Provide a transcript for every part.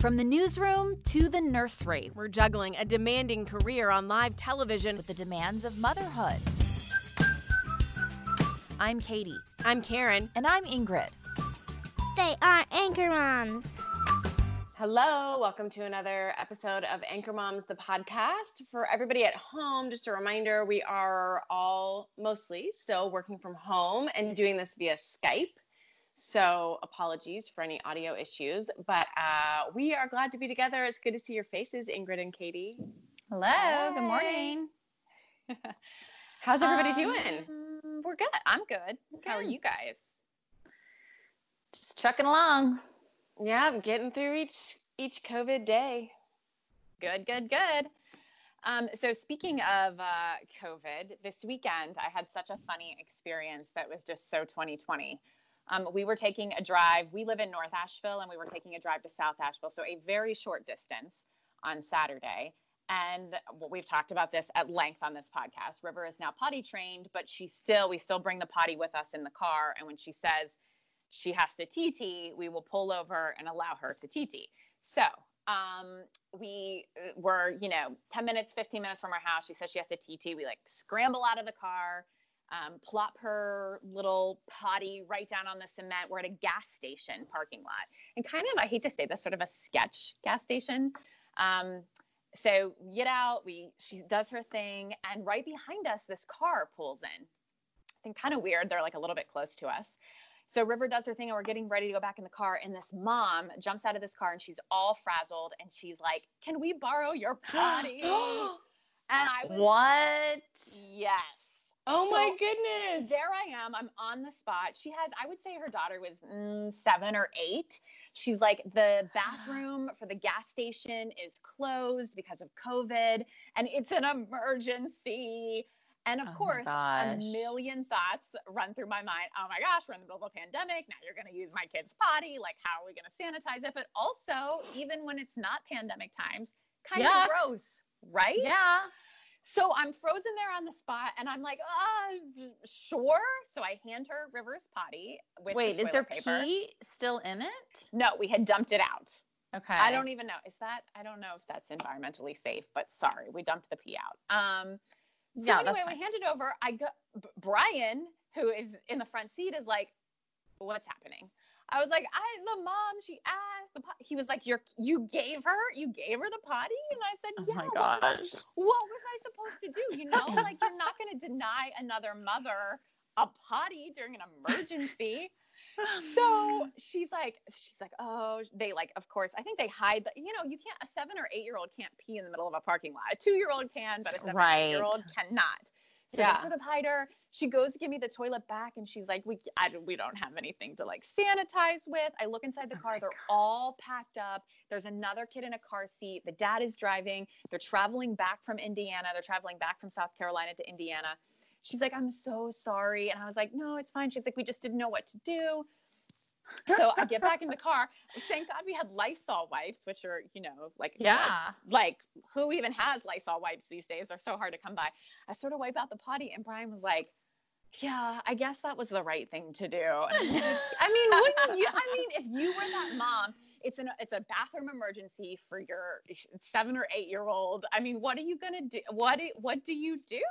From the newsroom to the nursery, we're juggling a demanding career on live television with the demands of motherhood. I'm Katie. I'm Karen. And I'm Ingrid. They are Anchor Moms. Hello, welcome to another episode of Anchor Moms, the podcast. For everybody at home, just a reminder we are all mostly still working from home and doing this via Skype. So apologies for any audio issues, but uh, we are glad to be together. It's good to see your faces, Ingrid and Katie. Hello. Hi. Good morning. How's everybody um, doing? We're good. I'm good. good. How are you guys? Just trucking along. Yeah, I'm getting through each each COVID day. Good, good, good. Um, so speaking of uh, COVID, this weekend I had such a funny experience that was just so 2020. Um, we were taking a drive. We live in North Asheville, and we were taking a drive to South Asheville, so a very short distance on Saturday. And we've talked about this at length on this podcast. River is now potty trained, but she still, we still bring the potty with us in the car. And when she says she has to TT, we will pull over and allow her to TT. So um, we uh, were, you know, 10 minutes, 15 minutes from our house. She says she has to TT. We like scramble out of the car um, plop her little potty right down on the cement. We're at a gas station parking lot, and kind of I hate to say this, sort of a sketch gas station. Um, so we get out, we she does her thing, and right behind us, this car pulls in. I think kind of weird. They're like a little bit close to us. So River does her thing, and we're getting ready to go back in the car. And this mom jumps out of this car, and she's all frazzled, and she's like, "Can we borrow your potty?" and I was, what? Yes. Oh so my goodness. There I am. I'm on the spot. She had, I would say her daughter was mm, seven or eight. She's like, the bathroom for the gas station is closed because of COVID and it's an emergency. And of oh course, a million thoughts run through my mind. Oh my gosh, we're in the middle of a pandemic. Now you're going to use my kid's potty. Like, how are we going to sanitize it? But also, even when it's not pandemic times, kind yeah. of gross, right? Yeah. So I'm frozen there on the spot and I'm like, uh, sure. So I hand her River's potty with Wait, the is there paper. pee still in it? No, we had dumped it out. Okay. I don't even know. Is that I don't know if that's environmentally safe, but sorry, we dumped the pee out. Um so yeah, anyway, we hand it over. I go Brian, who is in the front seat, is like, What's happening? I was like, I the mom, she asked the pot. he was like, You're you gave her, you gave her the potty? And I said, Yeah. Oh my gosh. What was, what was I supposed to do? You know, like you're not gonna deny another mother a potty during an emergency. so she's like, she's like, oh, they like, of course, I think they hide the, you know, you can't, a seven or eight year old can't pee in the middle of a parking lot. A two year old can, but a seven right. year old cannot. So yeah. they sort of hide her. She goes to give me the toilet back, and she's like, "We, I, we don't have anything to like sanitize with." I look inside the oh car; they're God. all packed up. There's another kid in a car seat. The dad is driving. They're traveling back from Indiana. They're traveling back from South Carolina to Indiana. She's like, "I'm so sorry," and I was like, "No, it's fine." She's like, "We just didn't know what to do." so I get back in the car. Thank God we had Lysol wipes, which are, you know, like yeah, like who even has Lysol wipes these days? They're so hard to come by. I sort of wipe out the potty, and Brian was like, "Yeah, I guess that was the right thing to do." I mean, wouldn't you? I mean, if you were that mom, it's an it's a bathroom emergency for your seven or eight year old. I mean, what are you gonna do? What what do you do?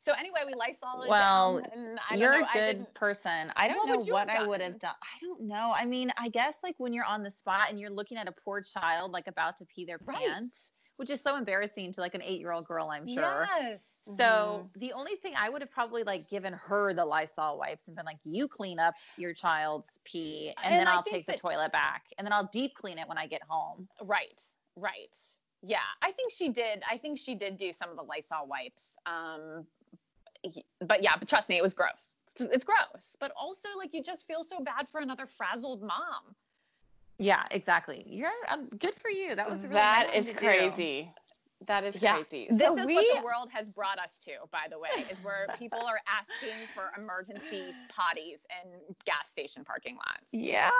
So anyway, we Lysol it well, down. you're know, a good person. I don't what know what I would have done. I don't know. I mean, I guess like when you're on the spot and you're looking at a poor child like about to pee their right. pants, which is so embarrassing to like an eight year old girl, I'm sure. Yes. So mm-hmm. the only thing I would have probably like given her the Lysol wipes and been like, you clean up your child's pee and, and then I'll take that, the toilet back and then I'll deep clean it when I get home. Right. Right. Yeah, I think she did. I think she did do some of the Lysol wipes. Um, but yeah, but trust me, it was gross. It's, just, it's gross. But also, like, you just feel so bad for another frazzled mom. Yeah, exactly. You're um, good for you. That was really That nice is thing to do. crazy. That is Yeah. crazy. This So is we, what the world has brought us to, by the way, is where people are asking for emergency potties in gas station parking lots. Yeah.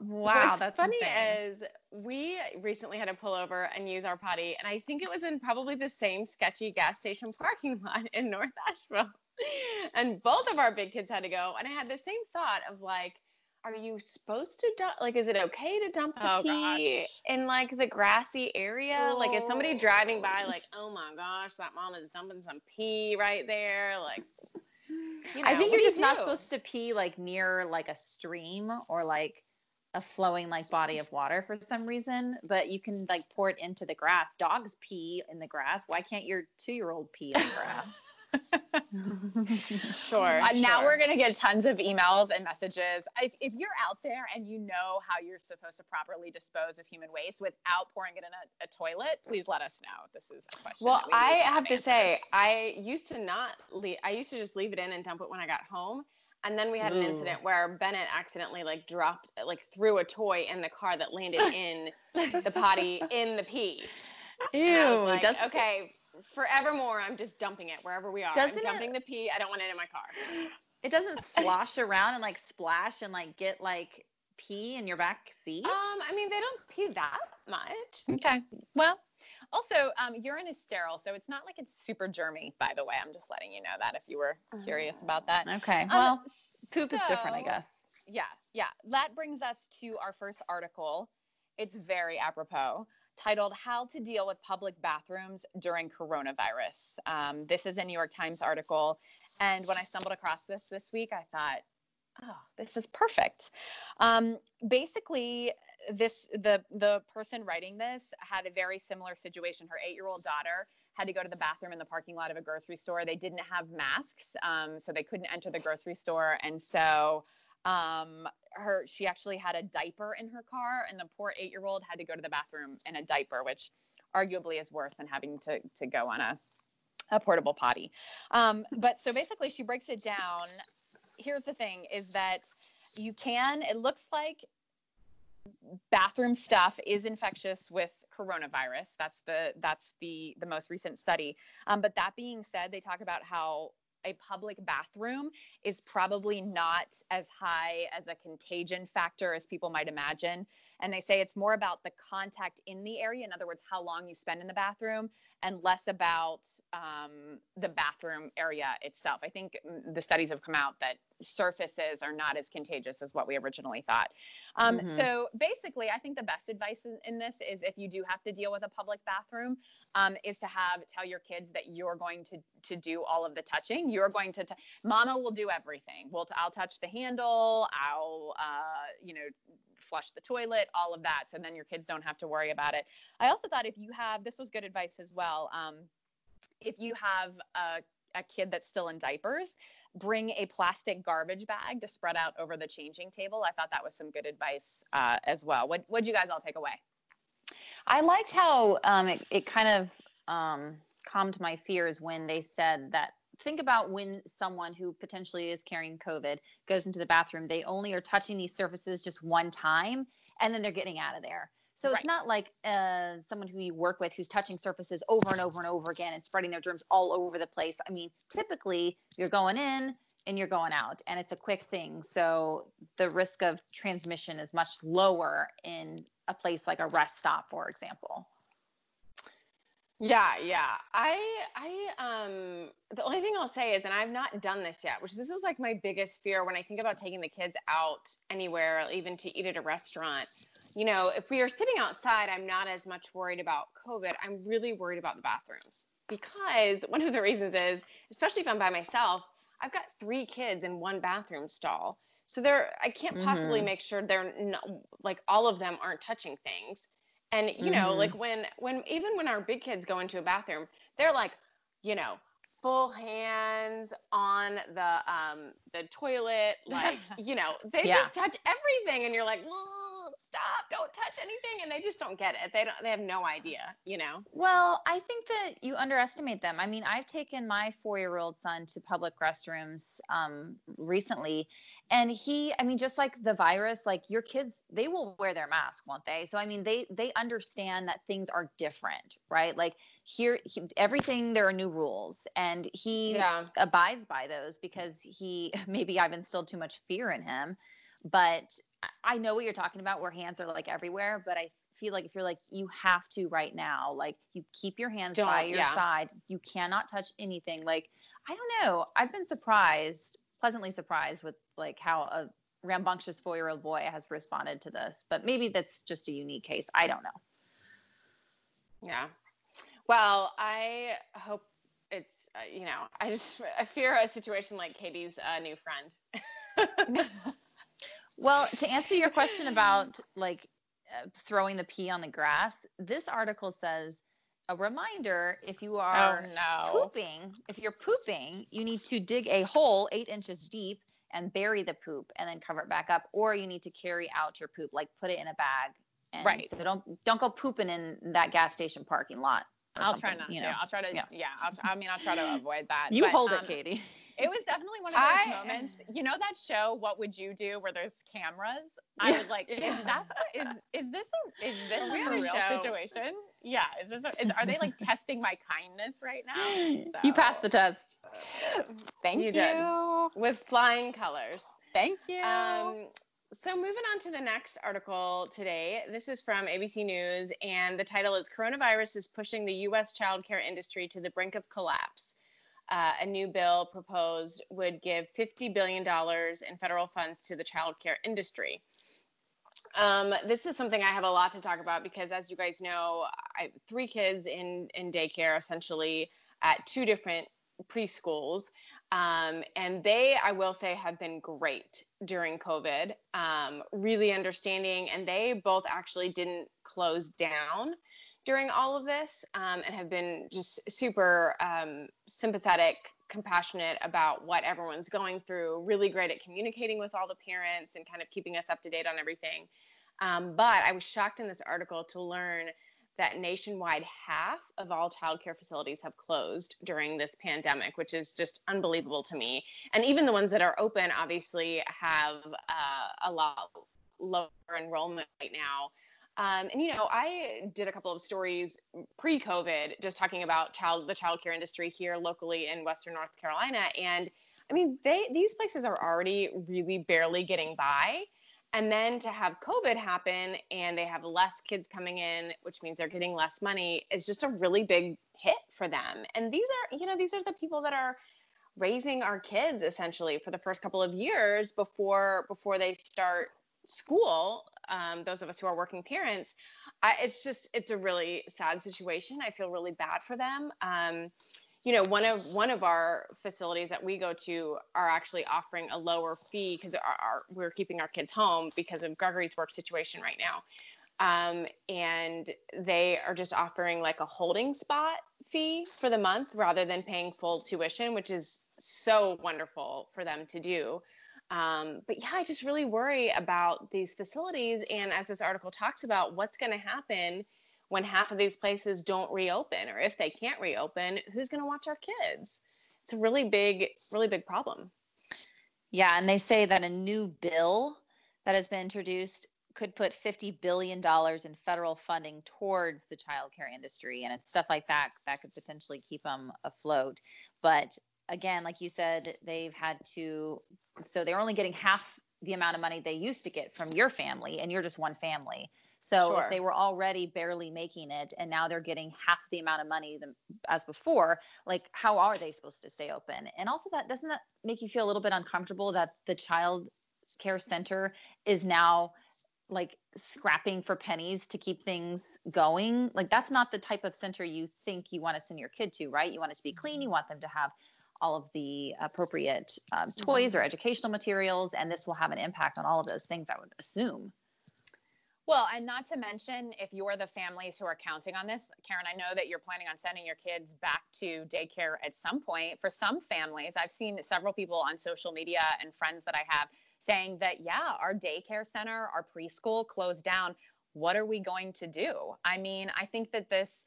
Wow. What's that's funny is we recently had to pull over and use our potty, and I think it was in probably the same sketchy gas station parking lot in North Asheville. And both of our big kids had to go, and I had the same thought of like, are you supposed to dump? Like, is it okay to dump the Oh, pee gosh. in like the grassy area? Like, is somebody driving by Oh. like, oh my gosh, that mom is dumping some pee right there? Like, you I think you're do you just not supposed to pee like near like a stream or like a flowing like body of water for some reason, but you can like pour it into the grass. Dogs pee in the grass. Why can't your two year old pee in the grass? Sure. Uh, now we're going to get tons of emails and messages. If, if you're out there and you know how you're supposed to properly dispose of human waste without pouring it in a, a toilet, please let us know. This is a question. Well, we I have to answers. say, I used to not leave. I used to just leave it in and dump it when I got home. And then we had an Ooh. incident where Bennett accidentally like dropped, like threw a toy in the car that landed in the potty in the pee. Was like, does- okay, forevermore, I'm just dumping it wherever we are. I'm it- dumping the pee. I don't want it in my car. It doesn't slosh around and like splash and like get like pee in your back seat. Um, I mean, they don't pee that much. Okay. Well, also, um, urine is sterile, so it's not like it's super germy, by the way. I'm just letting you know that if you were curious about that. okay. Um, Well, poop is different, I guess. Yeah, yeah. That brings us to our first article. It's very apropos, titled How to Deal with Public Bathrooms During Coronavirus. Um, this is a New York Times article. And when I stumbled across this this week, I thought, oh, this is perfect. Um, basically, this the the person writing this had a very similar situation. Her eight year old daughter had to go to the bathroom in the parking lot of a grocery store. They didn't have masks, um, so they couldn't enter the grocery store, and so um, her she actually had a diaper in her car, and the poor eight year old had to go to the bathroom in a diaper, which arguably is worse than having to to go on a a portable potty. Um, but so basically, she breaks it down. Here's the thing: is that you can. It looks like bathroom stuff is infectious with coronavirus. That's the that's the the most recent study. Um, but that being said, they talk about how a public bathroom is probably not as high as a contagion factor as people might imagine. And they say it's more about the contact in the area, in other words, how long you spend in the bathroom, and less about um, the bathroom area itself. I think the studies have come out that surfaces are not as contagious as what we originally thought. Um, Mhm. So basically, I think the best advice in, in this is if you do have to deal with a public bathroom, um, is to have tell your kids that you're going to to do all of the touching. You're going to, t- Mama will do everything. Well, t- I'll touch the handle. I'll, uh, you know, flush the toilet, all of that. So then your kids don't have to worry about it. I also thought if you have, this was good advice as well. Um, if you have a, a kid that's still in diapers, bring a plastic garbage bag to spread out over the changing table. I thought that was some good advice uh, as well. What would you guys all take away? I liked how um, it, it kind of um, calmed my fears when they said that. Think about when someone who potentially is carrying COVID goes into the bathroom, they only are touching these surfaces just one time and then they're getting out of there. So Right. it's not like uh, someone who you work with who's touching surfaces over and over and over again and spreading their germs all over the place. I mean, typically you're going in and you're going out and it's a quick thing. So the risk of transmission is much lower in a place like a rest stop, for example. Yeah, yeah. I I um the only thing I'll say is and I've not done this yet, which this is like my biggest fear when I think about taking the kids out anywhere, even to eat at a restaurant. You know, if we are sitting outside, I'm not as much worried about COVID. I'm really worried about the bathrooms. Because one of the reasons is, especially if I'm by myself, I've got three kids in one bathroom stall. So they're I can't possibly Mhm. make sure they're not, like all of them aren't touching things and you know Mhm. like when when even when our big kids go into a bathroom they're like you know full hands on the um the toilet like you know they Yeah. just touch everything and you're like stop, don't touch anything. And they just don't get it. They don't, they have no idea, you know? Well, I think that you underestimate them. I mean, I've taken my four year old son to public restrooms um, recently, and he, I mean, just like the virus, like your kids, they will wear their mask, won't they? So, I mean, they they understand that things are different, right? Like here, he, everything there are new rules, and he Yeah. abides by those because he maybe I've instilled too much fear in him. But I- know what you're talking about, where hands are like everywhere. But I feel like if you're like you have to right now, like you keep your hands by Don't- your yeah. side. You cannot touch anything. Like I don't know. I've been surprised, pleasantly surprised with like how a rambunctious four year old boy has responded to this. But maybe that's just a unique case. I don't know. Yeah. Well, I hope it's, uh, you know, I just, I fear a situation like Katie's uh, new friend. Well, to answer your question about like uh, throwing the pee on the grass, this article says a reminder if you are no. pooping, if you're pooping, you need to dig a hole eight inches deep and bury the poop and then cover it back up, or you need to carry out your poop, like put it in a bag. And Right. So don't don't go pooping in that gas station parking lot. I'll try not you to. I'll try to. Yeah. Yeah. I'll, I mean, I'll try to avoid that. You but, hold um, it, Katie. It was definitely one of those I- moments. You know that show, What Would You Do, where there's cameras? I was like, Yeah. is that is is this a is this A a real show. situation? Yeah. Is this a, is, are they like testing my kindness right now? You passed the test. Thank You you. With flying colors. Thank you. Um, so moving on to the next article today. This is from ABC News, and the title is "Coronavirus is pushing the U.S. childcare industry to the brink of collapse." Uh, a new bill proposed would give $50 billion in federal funds to the childcare industry. Um, this is something I have a lot to talk about because, as you guys know, I have three kids in in daycare, essentially at two different preschools. Um, and they, I will say, have been great during COVID, um, really understanding. And they both actually didn't close down during all of this um, and have been just super um, sympathetic, compassionate about what everyone's going through, really great at communicating with all the parents and kind of keeping us up to date on everything. Um, but I was shocked in this article to learn that nationwide half of all childcare facilities have closed during this pandemic, which is just unbelievable to me. And even the ones that are open, obviously, have uh, a lot lower enrollment right now. Um, and you know, I did a couple of stories pre-COVID, just talking about child the childcare industry here locally in Western North Carolina, and I mean, they these places are already really barely getting by. And then to have COVID happen and they have less kids coming in, which means they're getting less money, is just a really big hit for them. And these are, you know, these are the people that are raising our kids essentially for the first couple of years before before they start school. Um, those of us who are working parents, I, it's just it's a really sad situation. I feel really bad for them. Um, you know one of one of our facilities that we go to are actually offering a lower fee because we're keeping our kids home because of gregory's work situation right now. Um, and they are just offering like a holding spot fee for the month rather than paying full tuition which is so wonderful for them to do. Um, but yeah i just really worry about these facilities. And as this article talks about what's going to happen when half of these places don't reopen or if they can't reopen who's going to watch our kids it's a really big really big problem Yeah, and they say that a new bill that has been introduced could put $50 billion in federal funding towards the childcare industry. And it's stuff like that that could potentially keep them afloat. But again, like you said, they've had to, so they're only getting half the amount of money they used to get from your family, and you're just one family. So Sure. if they were already barely making it, and now they're getting half the amount of money than, as before, like how are they supposed to stay open? And also, that doesn't that make you feel a little bit uncomfortable that the child care center is now like scrapping for pennies to keep things going? Like that's not the type of center you think you want to send your kid to, right? You want it to be clean. You want them to have all of the appropriate um, toys or educational materials, and this will have an impact on all of those things. I would assume. Well, and not to mention, if you're the families who are counting on this, Karen, I know that you're planning on sending your kids back to daycare at some point. For some families, I've seen several people on social media and friends that I have saying that, yeah, our daycare center, our preschool closed down. What are we going to do? I mean, I think that this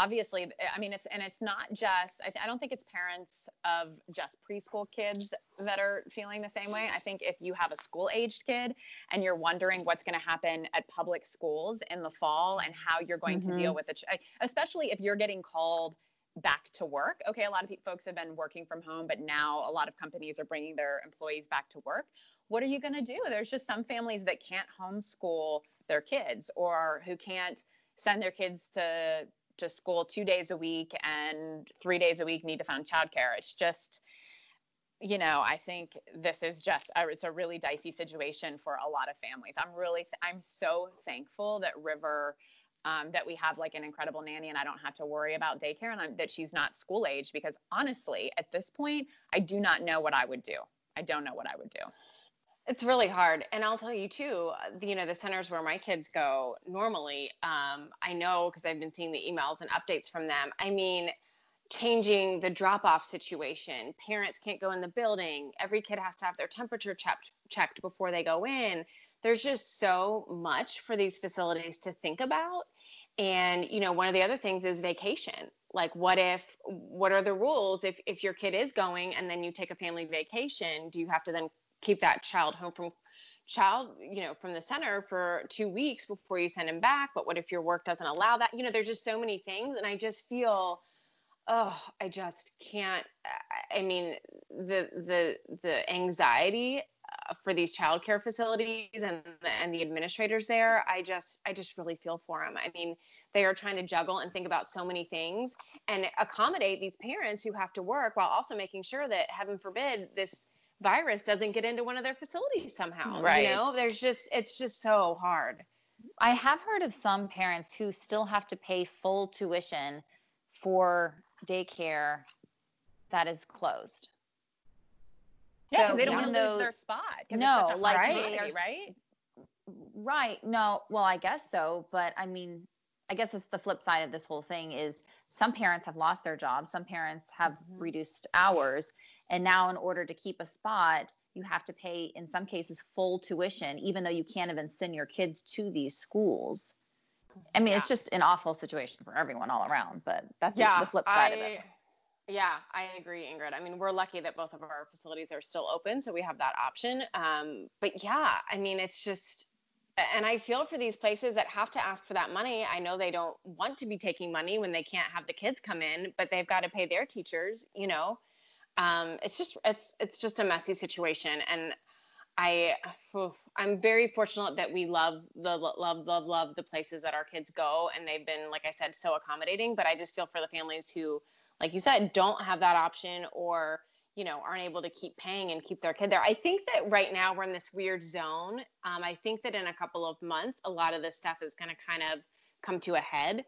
obviously i mean it's and it's not just I, I, don't think it's parents of just preschool kids that are feeling the same way i think if you have a school aged kid and you're wondering what's going to happen at public schools in the fall and how you're going mm-hmm. to deal with it especially if you're getting called back to work. Okay, a lot of folks have been working from home, but now a lot of companies are bringing their employees back to work. What are you going to do? There's just some families that can't homeschool their kids or who can't send their kids to to school 2 days a week and 3 days a week need to find childcare. It's just you know, I think this is just a, it's a really dicey situation for a lot of families. I'm really th- I'm so thankful that River um, that we have like an incredible nanny and I don't have to worry about daycare and I'm, that she's not school age because honestly, at this point, I do not know what I would do. I don't know what I would do. It's really hard. And I'll tell you too, you know, the centers where my kids go normally, um, I know because I've been seeing the emails and updates from them. I mean, changing the drop off situation, parents can't go in the building, every kid has to have their temperature checked, checked before they go in there's just so much for these facilities to think about and you know one of the other things is vacation like what if what are the rules if if your kid is going and then you take a family vacation do you have to then keep that child home from child you know from the center for two weeks before you send him back. But what if your work doesn't allow that? You know there's just so many things. And i just feel oh i just can't i mean the the the anxiety uh, for these childcare facilities and and the administrators there i just i just really feel for them i mean they are trying to juggle and think about so many things and accommodate these parents who have to work while also making sure that heaven forbid this virus doesn't get into one of their facilities somehow right you know there's just it's just so hard i have heard of some parents who still have to pay full tuition for daycare that is closed yeah, so they don't want to lose their spot. No, like they are, right? Right. No, well, I guess so, but I mean, I guess it's the flip side of this whole thing is some parents have lost their jobs, some parents have mm-hmm. reduced hours, and now in order to keep a spot, you have to pay in some cases full tuition even though you can't even send your kids to these schools. I mean, yeah. it's just an awful situation for everyone all around, but that's yeah, the flip side I, of it. Yeah, I agree, Ingrid. I mean, we're lucky that both of our facilities are still open, so we have that option. Um, but yeah, I mean, it's just, and I feel for these places that have to ask for that money. I know they don't want to be taking money when they can't have the kids come in, but they've got to pay their teachers. You know, um, it's just it's it's just a messy situation, and I I'm very fortunate that we love the love love love the places that our kids go, and they've been, like I said, so accommodating. But I just feel for the families who like you said, don't have that option or you know aren't able to keep paying and keep their kid there. I think that right now we're in this weird zone. Um, I think that in a couple of months, a lot of this stuff is going to kind of come to a head.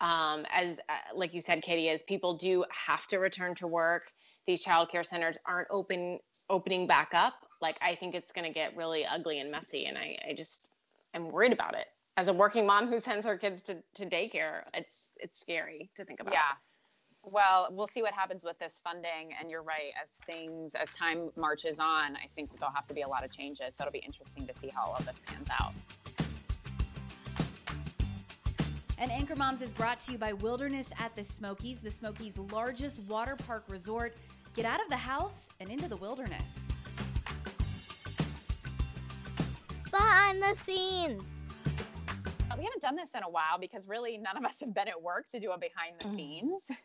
Um, as uh, like you said, Katie, as people do have to return to work, these childcare centers aren't open opening back up. Like I think it's going to get really ugly and messy, and I, I just I'm worried about it. As a working mom who sends her kids to, to daycare, it's it's scary to think about. Yeah, well, we'll see what happens with this funding. And you're right, as things, as time marches on, I think there'll have to be a lot of changes. So it'll be interesting to see how all of this pans out. And Anchor Moms is brought to you by Wilderness at the Smokies, the Smokies' largest water park resort. Get out of the house and into the wilderness. Behind the scenes. We haven't done this in a while because really none of us have been at work to do a behind the mm. scenes.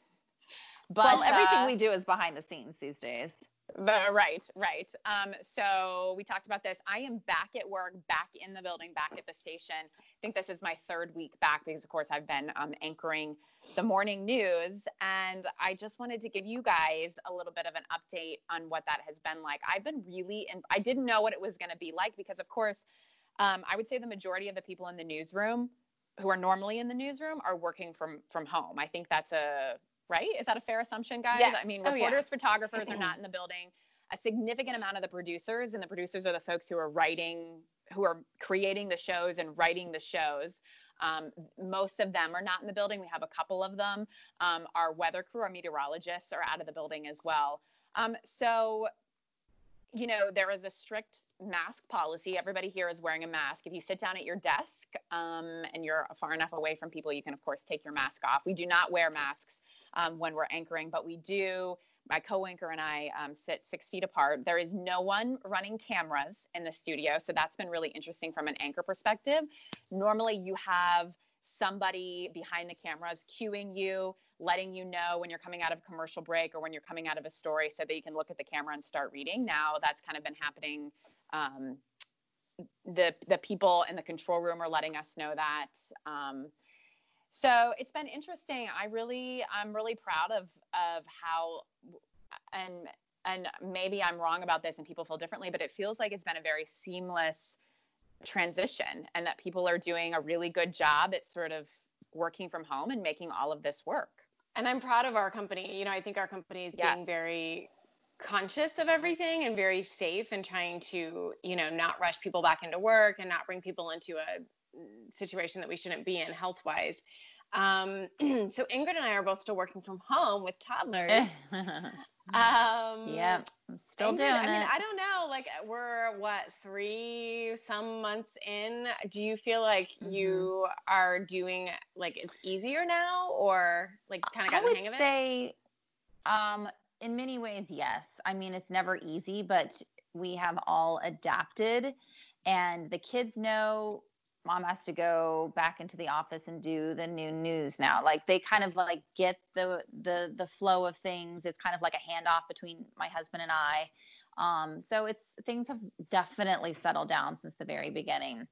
But well, everything uh, we do is behind the scenes these days. The, right, right. Um, so we talked about this. I am back at work, back in the building, back at the station. I think this is my third week back because, of course, I've been um, anchoring the morning news. And I just wanted to give you guys a little bit of an update on what that has been like. I've been really, and I didn't know what it was going to be like because, of course, um, I would say the majority of the people in the newsroom who are normally in the newsroom are working from from home. I think that's a right? Is that a fair assumption, guys? Yes. I mean, reporters, oh, yeah. photographers are not in the building. A significant amount of the producers, and the producers are the folks who are writing, who are creating the shows and writing the shows. Um, most of them are not in the building. We have a couple of them. Um, our weather crew, our meteorologists are out of the building as well. Um, so you know, there is a strict mask policy. Everybody here is wearing a mask. If you sit down at your desk um, and you're far enough away from people, you can, of course, take your mask off. We do not wear masks um, when we're anchoring, but we do. My co anchor and I um, sit six feet apart. There is no one running cameras in the studio. So that's been really interesting from an anchor perspective. Normally, you have somebody behind the cameras cueing you, letting you know when you're coming out of a commercial break or when you're coming out of a story so that you can look at the camera and start reading. Now that's kind of been happening. Um, the, the people in the control room are letting us know that. Um, so it's been interesting. I really, I'm really proud of, of how, and, and maybe I'm wrong about this and people feel differently, but it feels like it's been a very seamless transition and that people are doing a really good job at sort of working from home and making all of this work. And I'm proud of our company. You know, I think our company is Yes. being very conscious of everything and very safe and trying to, you know, not rush people back into work and not bring people into a situation that we shouldn't be in health wise. Um, so Ingrid and I are both still working from home with toddlers. Um, I'm still Ingrid, doing I mean, it. I don't know. Like we're what three some months in. Do you feel like Mm-hmm. you are doing like it's easier now, or like kind of I got the would hang of it? I say, um, in many ways, yes. I mean, it's never easy, but we have all adapted, and the kids know mom has to go back into the office and do the new news now. Like they kind of like get the the the flow of things. It's kind of like a handoff between my husband and I. Um, so it's things have definitely settled down since the very beginning.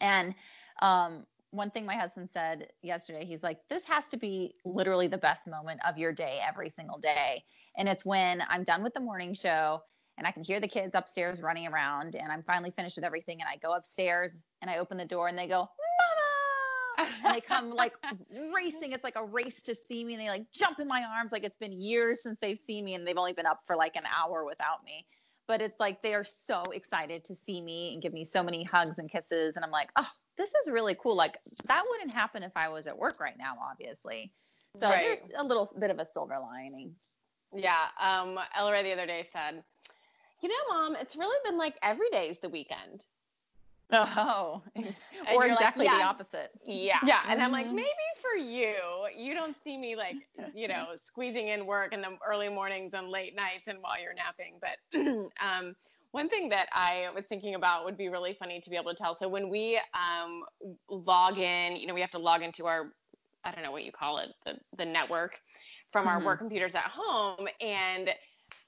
And um, one thing my husband said yesterday, he's like, this has to be literally the best moment of your day every single day. And it's when I'm done with the morning show and I can hear the kids upstairs running around and I'm finally finished with everything. And I go upstairs and I open the door and they go, Mama! And they come like racing. It's like a race to see me. And they like jump in my arms. Like it's been years since they've seen me and they've only been up for like an hour without me. But it's like they are so excited to see me and give me so many hugs and kisses. And I'm like, oh, this is really cool. Like that wouldn't happen if I was at work right now, obviously. So Right. there's a little bit of a silver lining. Yeah. Um, Ella the other day said, "You know, Mom, it's really been like every day is the weekend." Oh, or you're like, exactly the opposite. Yeah. Yeah. And I'm like, Mhm. maybe for you, you don't see me like, you know, squeezing in work in the early mornings and late nights and while you're napping. But um, one thing that I was thinking about would be really funny to be able to tell. So when we um, log in, you know, we have to log into our, I don't know what you call it, the, the network from our Mhm. work computers at home. And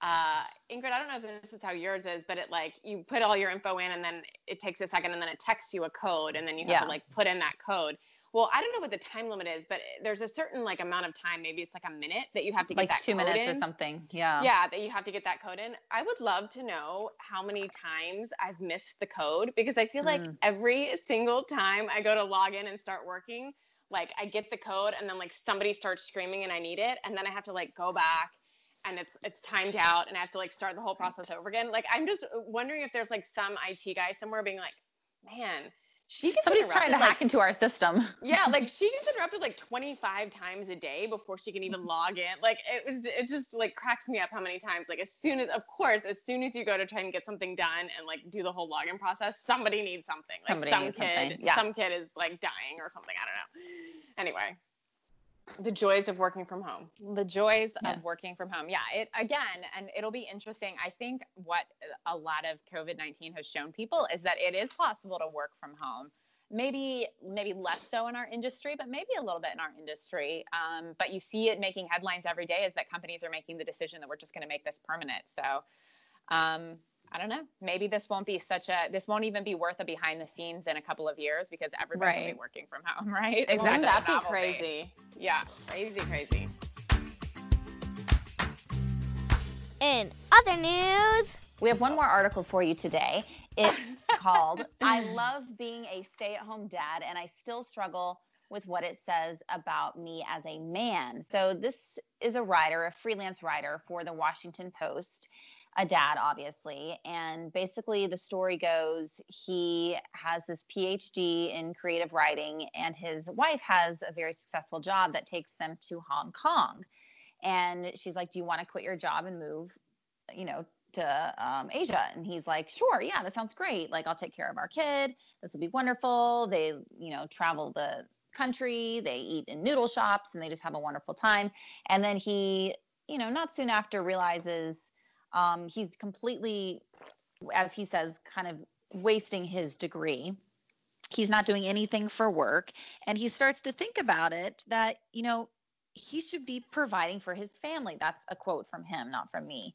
uh, Ingrid, I don't know if this is how yours is, but it like you put all your info in and then it takes a second and then it texts you a code and then you have Yeah. to like put in that code. Well, I don't know what the time limit is, but there's a certain like amount of time, maybe it's like a minute that you have to get Like that two minutes or something. Yeah. Yeah, that you have to get that code in. I would love to know how many times I've missed the code because I feel like Mm. every single time I go to log in and start working, like I get the code and then like somebody starts screaming and I need it and then I have to like go back and it's it's timed out and I have to like start the whole process over again. Like I'm just wondering if there's like some IT guy somewhere being like, "Man, she gets Somebody's trying to like, hack into our system. yeah, like she gets interrupted like 25 times a day before she can even log in. Like it was it just like cracks me up how many times like as soon as of course as soon as you go to try and get something done and like do the whole login process, somebody needs something. Like Somebody some kid yeah. some kid is like dying or something, I don't know. Anyway, the joys of working from home. the joys Yes. of working from home. Yeah, it again, and it'll be interesting. I think what a lot of COVID nineteen has shown people is that it is possible to work from home. Maybe maybe less so in our industry, but maybe a little bit in our industry. Um, but you see it making headlines every day is that companies are making the decision that we're just going to make this permanent. So. Um, I don't know. Maybe this won't be such a. This won't even be worth a behind the scenes in a couple of years because everybody's will Right. be working from home, right? It won't Wouldn't be that be crazy? Yeah, crazy, crazy. In other news, We have one more article for you today. It's called I Love Being a Stay at Home Dad, and I Still Struggle with What It Says About Me as a Man. So, this is a writer, a freelance writer for the Washington Post, a dad, obviously. And basically, the story goes he has this PhD in creative writing, and his wife has a very successful job that takes them to Hong Kong. And she's like, Do you want to quit your job and move, you know, to um, Asia. And he's like, sure, yeah, that sounds great. Like, I'll take care of our kid. This will be wonderful. They, you know, travel the country, they eat in noodle shops, and they just have a wonderful time. And then he, you know, not soon after realizes um, he's completely, as he says, kind of wasting his degree. He's not doing anything for work. And he starts to think about it that, you know, he should be providing for his family. That's a quote from him, not from me.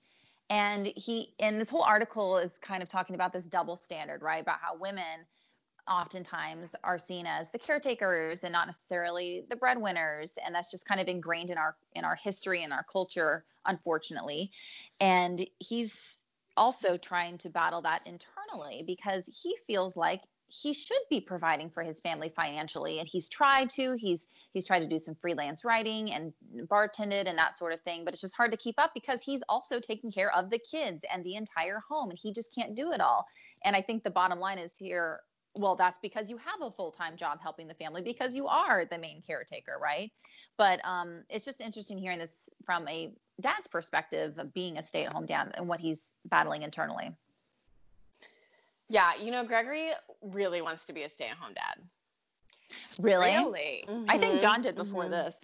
And he, and this whole article is kind of talking about this double standard, right? About how women oftentimes are seen as the caretakers and not necessarily the breadwinners and that's just kind of ingrained in our in our history and our culture unfortunately. And he's also trying to battle that internally because he feels like he should be providing for his family financially and he's tried to he's he's tried to do some freelance writing and bartended and that sort of thing but it's just hard to keep up because he's also taking care of the kids and the entire home and he just can't do it all. And i think the bottom line is here well that's because you have a full-time job helping the family because you are the main caretaker right but um, it's just interesting hearing this from a dad's perspective of being a stay-at-home dad and what he's battling internally Yeah, you know, Gregory really wants to be a stay-at-home dad. really, Really? i think john did before mhm. this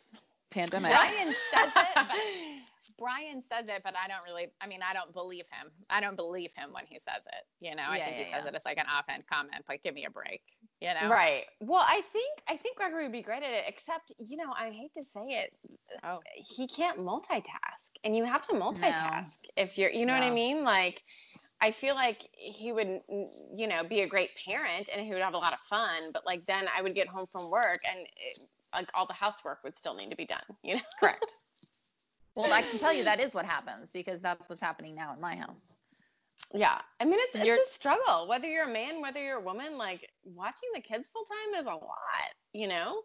pandemic Brian says it. But, Brian says it, but I don't really. I mean, I don't believe him. I don't believe him when he says it. You know, I Yeah, think he yeah, says yeah. it as like an offhand comment. But give me a break. You know. Right. Well, I think I think Gregory would be great at it, except you know, I hate to say it, Oh. he can't multitask, and you have to multitask if you're, you know what I mean? Like, I feel like he would, you know, be a great parent, and he would have a lot of fun. But like, then I would get home from work, and it, like all the housework would still need to be done. You know. correct well i can tell you that is what happens because that's what's happening now in my house Yeah, I mean it's You're- it's a struggle. Whether you're a man, whether you're a woman, like watching the kids full time is a lot. You know.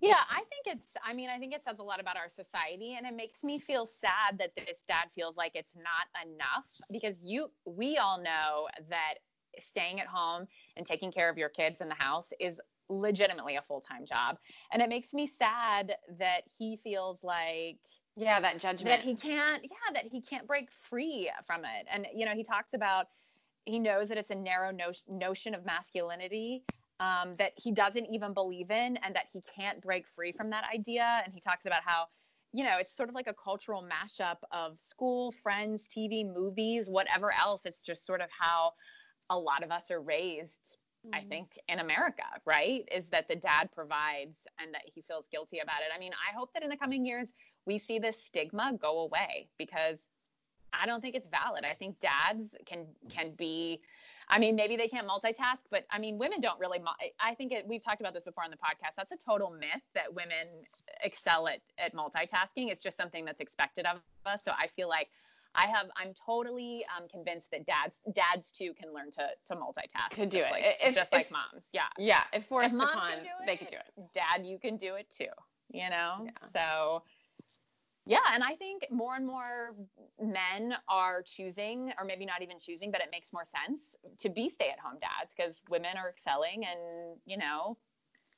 Yeah, I think it's, I mean, I think it says a lot about our society and it makes me feel sad that this dad feels like it's not enough because you, we all know that staying at home and taking care of your kids in the house is legitimately a full time job. And it makes me sad that he feels like, Yeah, that judgment. that he can't yeah that he can't break free from it and you know he talks about he knows that it's a narrow no- notion of masculinity um, that he doesn't even believe in and that he can't break free from that idea and he talks about how you know it's sort of like a cultural mashup of school friends tv movies whatever else it's just sort of how a lot of us are raised I mm-hmm. think in America, right? Is that the dad provides and that he feels guilty about it. I mean, I hope that in the coming years we see this stigma go away because I don't think it's valid. I think dads can can be I mean, maybe they can't multitask, but I mean, women don't really. I think it, we've talked about this before on the podcast. That's a total myth that women excel at at multitasking. It's just something that's expected of us. So I feel like I have. I'm totally um, convinced that dads dads too can learn to to multitask. Could do just it. like, If- just if- like moms. Yeah, Yeah, if forced mom upon, can do they it, could do it. dad, you can do it too. You know. Yeah. So. Yeah, and I think more and more men are choosing, or maybe not even choosing, but it makes more sense to be stay-at-home dads because women are excelling and you know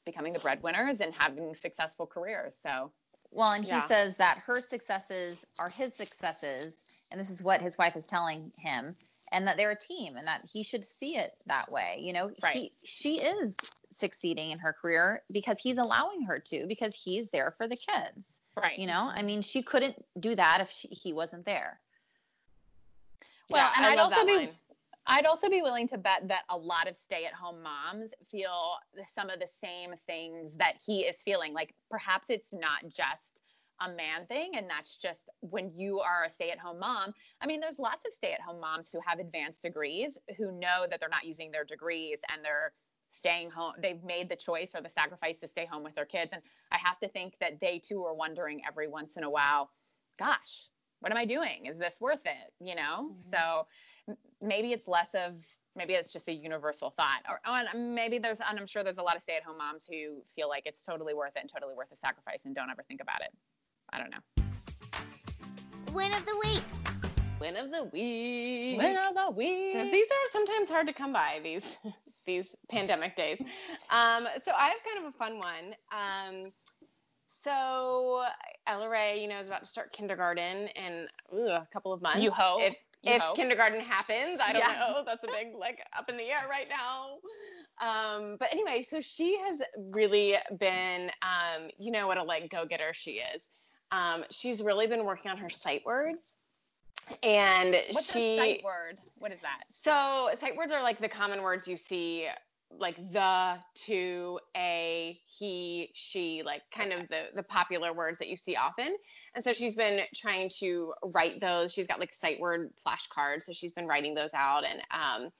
becoming the breadwinners and having successful careers. So Well, and he Yeah. says that her successes are his successes, and this is what his wife is telling him, and that they're a team, and that he should see it that way. You know, Right. he, she is succeeding in her career because he's allowing her to, because he's there for the kids. right, You know, I mean, she couldn't do that if she, he wasn't there. Well, Yeah, and I I'd also be line. I'd also be willing to bet that a lot of stay-at-home moms feel some of the same things that he is feeling. Like perhaps it's not just a man thing and that's just when you are a stay-at-home mom. I mean, there's lots of stay-at-home moms who have advanced degrees who know that they're not using their degrees and they're staying home. They've made the choice or the sacrifice to stay home with their kids and I have to think that they too are wondering every once in a while, gosh, what am I doing? Is this worth it? You know? Mm-hmm. So m- maybe it's less of maybe it's just a universal thought or oh, and maybe there's and i'm sure there's a lot of stay-at-home moms who feel like it's totally worth it and totally worth the sacrifice and don't ever think about it i don't know Win of the week. Win of the week. win of the week these are sometimes hard to come by these these pandemic days. Um, so I have kind of a fun one. Um, so Ella Ray, you know, is about to start kindergarten in ooh, a couple of months. You hope. If, You if hope. kindergarten happens, I don't Yeah. know. That's a big like up in the air right now. Um, but anyway, so she has really been, um, you know, what a like go getter she is. Um, she's really been working on her sight words, and What's she sight word? What is that? so sight words are like the common words you see, like the, to, a, he, she, like kind of the the popular words that you see often. And so she's been trying to write those. She's got like sight word flashcards, so she's been writing those out. And um,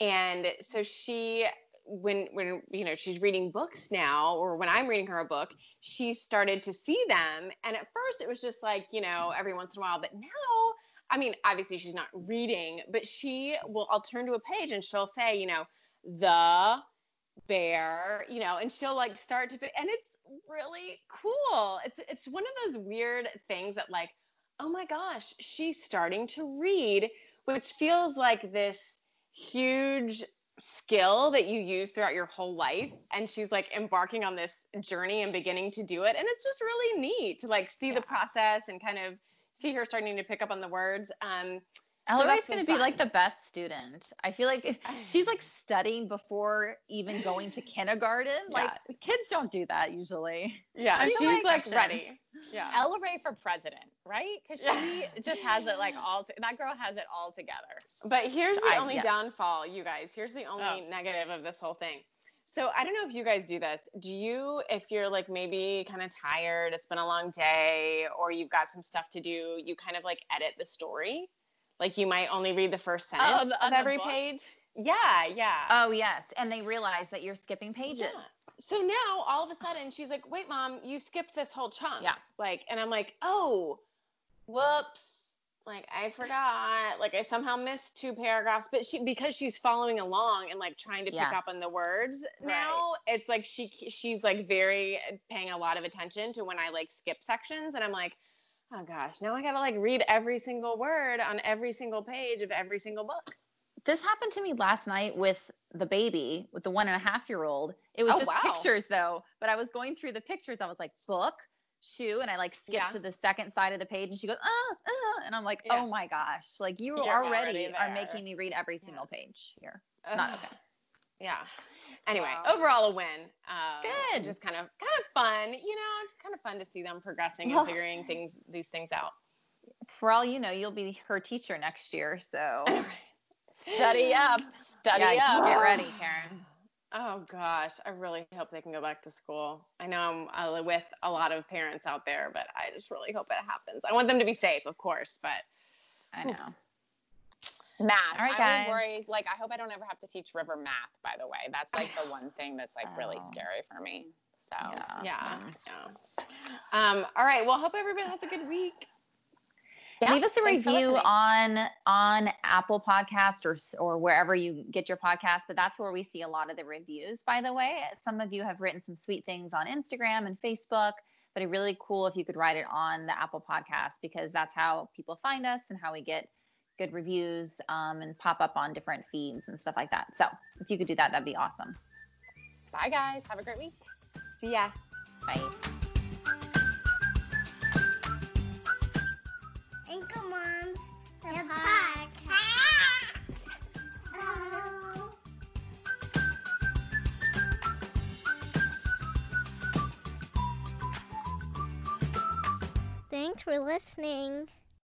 and so she when when you know she's reading books now or when i'm reading her a book she started to see them and at first it was just like you know every once in a while but now i mean obviously she's not reading but she will i'll turn to a page and she'll say you know the bear you know and she'll like start to and it's really cool. It's it's one of those weird things that like oh my gosh she's starting to read which feels like this huge skill that you use throughout your whole life. And she's like embarking on this journey and beginning to do it. And it's just really neat to like see the process and kind of see her starting to pick up on the words. Um Ella So Ray's that's been going to be like the best student. I feel like she's like studying before even going to kindergarten. Like kids don't do that usually. yeah she's feel like like ready yeah Ella Ray for president, right? Because she just has it like all. To, that girl has it all together. But here's the I- only yeah. downfall, you guys. Here's the only Oh. negative of this whole thing. So I don't know if you guys do this. Do you, if you're like maybe kind of tired, it's been a long day, or you've got some stuff to do, you kind of like edit the story? Like you might only read the first Oh, sentence of on the every page. Yeah, yeah. Oh yes, and they realize that you're skipping pages. Yeah. So now all of a sudden she's like, wait, mom, you skipped this whole chunk. Yeah. Like, and I'm like, oh, whoops. Like I forgot. Like I somehow missed two paragraphs. But she because she's following along and like trying to pick up on the words now, it's like she she's like very paying a lot of attention to when I like skip sections. And I'm like, oh gosh, now I gotta like read every single word on every single page of every single book. This happened to me last night with the baby, with the one and a half year old. It was Oh, just wow. pictures though, but I was going through the pictures. I was like, book, shoe, and I like skipped Yeah. to the second side of the page, and she goes, ah, ah, and I'm like, Yeah. oh my gosh, like you You're already, already are making me read every single page here. Not okay. Yeah. Anyway, Wow. overall a win. Um, Good. Just kind of kind of fun, you know. It's kind of fun to see them progressing and figuring things these things out. For all you know, you'll be her teacher next year, so Study up. Study yeah, up. get ready, Karen. Oh gosh, I really hope they can go back to school. I know I'm uh, with a lot of parents out there, but I just really hope it happens. I want them to be safe, of course, but I know. Math. All right, guys. I guys. would worry. Like, I hope I don't ever have to teach River math. By the way, that's like the one thing that's like really scary for me. So Yeah. yeah, yeah. Um, all right. Well, hope everybody has a good week. Yeah, Leave us a thanks review on on Apple Podcast or or wherever you get your podcast. But that's where we see a lot of the reviews. By the way, some of you have written some sweet things on Instagram and Facebook. But it'd really cool if you could write it on the Apple Podcast because that's how people find us and how we get good reviews um, and pop up on different feeds and stuff like that. So if you could do that, that'd be awesome. bye, guys. Have a great week. See ya. Bye. Anchor Moms, the, podcast. Oh. Thanks for listening.